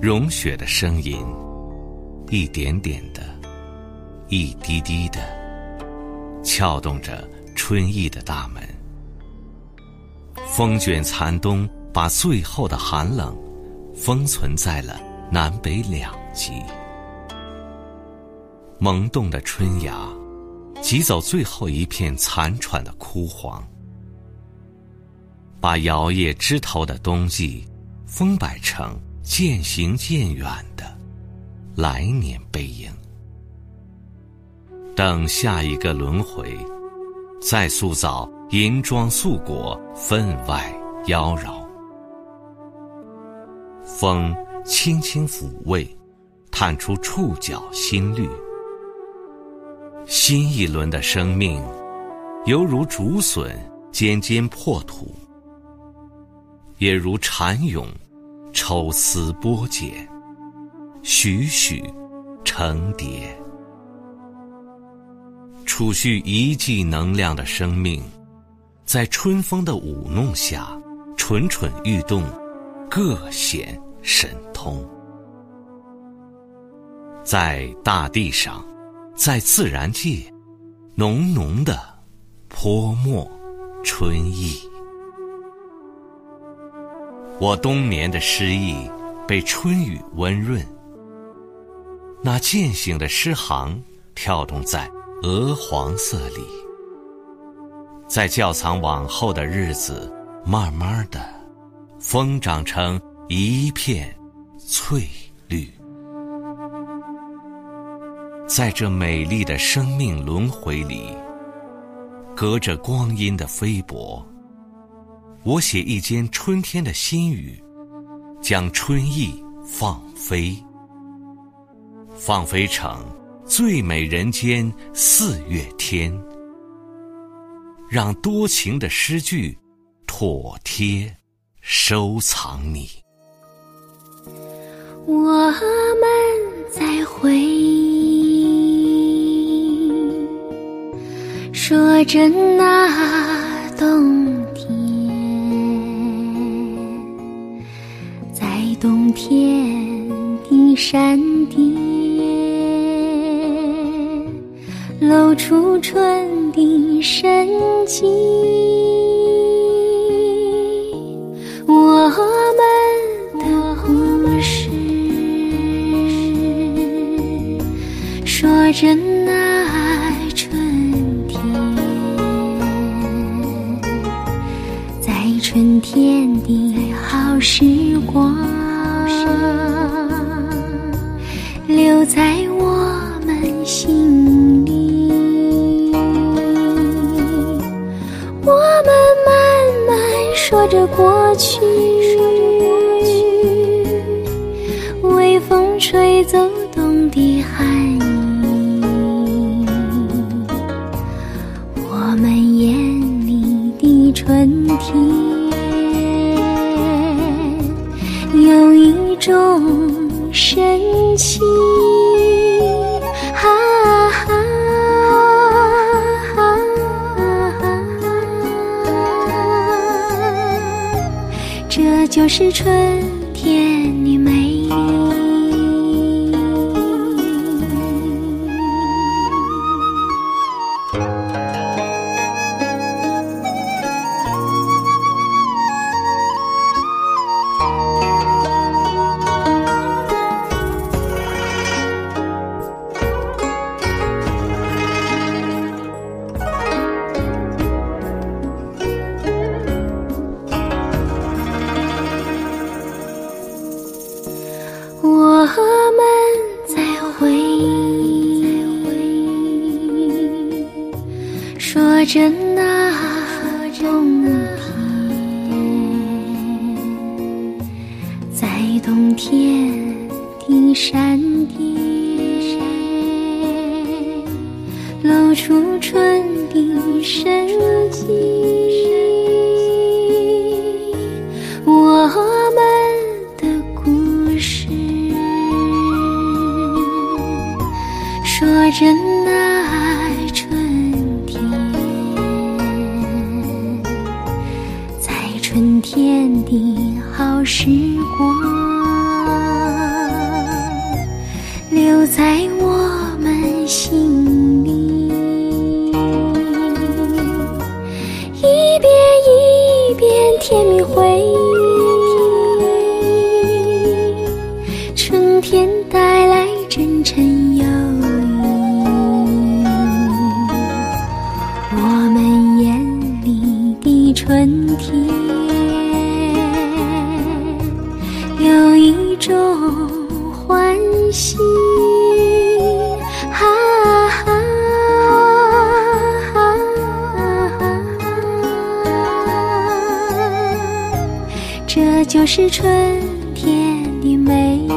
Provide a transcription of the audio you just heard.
融雪的声音，一点点的，一滴滴的，撬动着春意的大门。风卷残冬，把最后的寒冷封存在了南北两极。萌动的春芽，挤走最后一片残喘的枯黄，把摇曳枝头的冬季封摆成。渐行渐远的来年背影，等下一个轮回，再塑造银装素裹，分外妖娆。风轻轻抚慰，探出触角新绿。新一轮的生命，犹如竹笋尖尖破土，也如蝉蛹。抽丝剥茧，徐徐成蝶，储蓄一季能量的生命，在春风的舞弄下，蠢蠢欲动，各显神通。在大地上，在自然界，浓浓的泼墨春意。我冬眠的诗意被春雨温润，那渐醒的诗行跳动在鹅黄色里，在窖藏往后的日子，慢慢的疯长成一片翠绿。在这美丽的生命轮回里，隔着光阴的飞薄。我写一间春天的心语，将春意放飞，放飞成最美人间四月天，让多情的诗句妥帖收藏你。我们在回忆，说着那天的山巅，露出春的生机。我们的故事，说着那春天，在春天的好时光。留在我们心里，我们慢慢说着过去，微风吹走冬的寒神奇，哈哈，这就是春天的美。着那冬天，在冬天的山巅，露出春的生机。我们的故事说着春天的好时光留在我们心。啊啊啊啊！这就是春天的美。